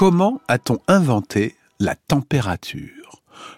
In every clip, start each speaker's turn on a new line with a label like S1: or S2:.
S1: Comment a-t-on inventé la température?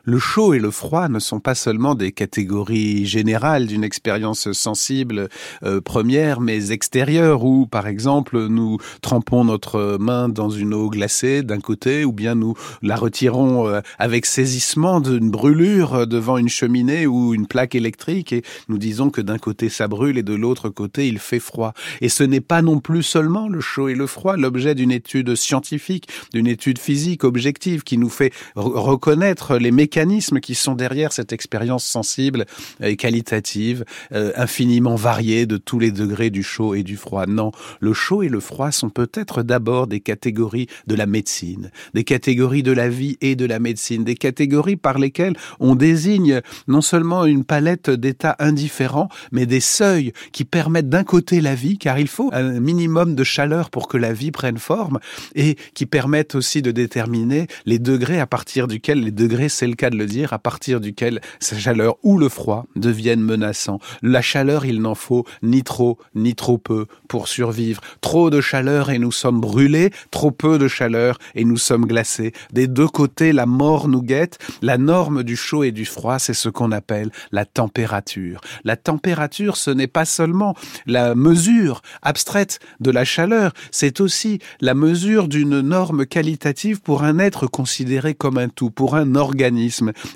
S1: Le chaud et le froid ne sont pas seulement des catégories générales d'une expérience sensible euh, première, mais extérieure, où par exemple nous trempons notre main dans une eau glacée d'un côté, ou bien nous la retirons euh, avec saisissement d'une brûlure devant une cheminée ou une plaque électrique, et nous disons que d'un côté ça brûle et de l'autre côté il fait froid. Et ce n'est pas non plus seulement le chaud et le froid, l'objet d'une étude scientifique, d'une étude physique objective qui nous fait reconnaître les mécanismes qui sont derrière cette expérience sensible et qualitative, euh, infiniment variée de tous les degrés du chaud et du froid. Non, le chaud et le froid sont peut-être d'abord des catégories de la médecine, des catégories de la vie et de la médecine, des catégories par lesquelles on désigne non seulement une palette d'états indifférents, mais des seuils qui permettent d'un côté la vie, car il faut un minimum de chaleur pour que la vie prenne forme, et qui permettent aussi de déterminer les degrés à partir duquel les degrés c'est le cas de le dire, à partir duquel sa chaleur ou le froid deviennent menaçants. La chaleur, il n'en faut ni trop ni trop peu pour survivre. Trop de chaleur et nous sommes brûlés, trop peu de chaleur et nous sommes glacés. Des deux côtés, la mort nous guette. La norme du chaud et du froid, c'est ce qu'on appelle la température. La température, ce n'est pas seulement la mesure abstraite de la chaleur, c'est aussi la mesure d'une norme qualitative pour un être considéré comme un tout, pour un organisme.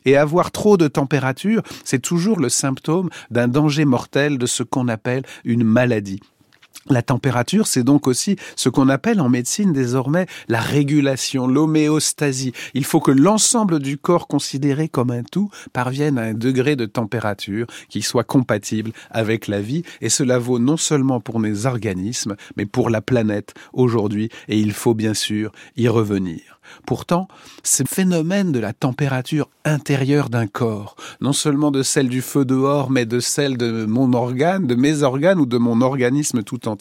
S1: Et avoir trop de température, c'est toujours le symptôme d'un danger mortel de ce qu'on appelle une maladie. La température, c'est donc aussi ce qu'on appelle en médecine désormais la régulation, l'homéostasie. Il faut que l'ensemble du corps considéré comme un tout parvienne à un degré de température qui soit compatible avec la vie. Et cela vaut non seulement pour les organismes, mais pour la planète aujourd'hui. Et il faut bien sûr y revenir. Pourtant, ce phénomène de la température intérieure d'un corps, non seulement de celle du feu dehors, mais de celle de mon organe, de mes organes ou de mon organisme tout entier,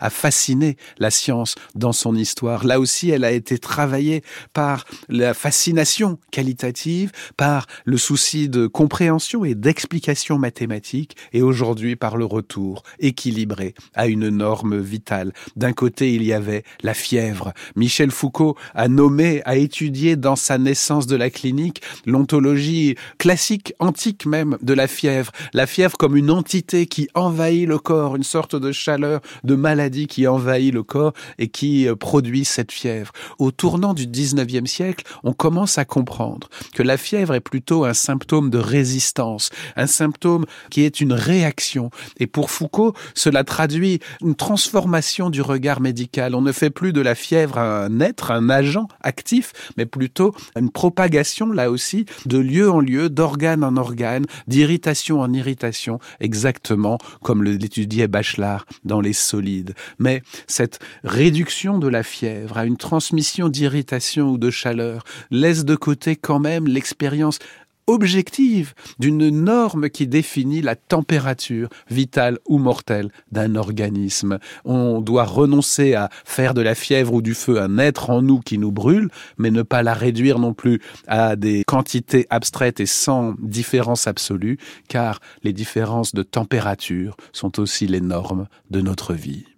S1: a fasciné la science dans son histoire. Là aussi, elle a été travaillée par la fascination qualitative, par le souci de compréhension et d'explication mathématique, et aujourd'hui par le retour équilibré à une norme vitale. D'un côté, il y avait la fièvre. Michel Foucault a nommé a étudié dans sa naissance de la clinique l'ontologie classique, antique même, de la fièvre. La fièvre comme une entité qui envahit le corps, une sorte de chaleur, de maladie qui envahit le corps et qui euh, produit cette fièvre. Au tournant du 19e siècle, on commence à comprendre que la fièvre est plutôt un symptôme de résistance, un symptôme qui est une réaction. Et pour Foucault, cela traduit une transformation du regard médical. On ne fait plus de la fièvre un être, un agent actif, mais plutôt une propagation, là aussi, de lieu en lieu, d'organe en organe, d'irritation en irritation, exactement comme l'étudiait Bachelard dans les solides. Mais cette réduction de la fièvre à une transmission d'irritation ou de chaleur laisse de côté quand même l'expérience objective d'une norme qui définit la température vitale ou mortelle d'un organisme. On doit renoncer à faire de la fièvre ou du feu un être en nous qui nous brûle, mais ne pas la réduire non plus à des quantités abstraites et sans différence absolue, car les différences de température sont aussi les normes de notre vie.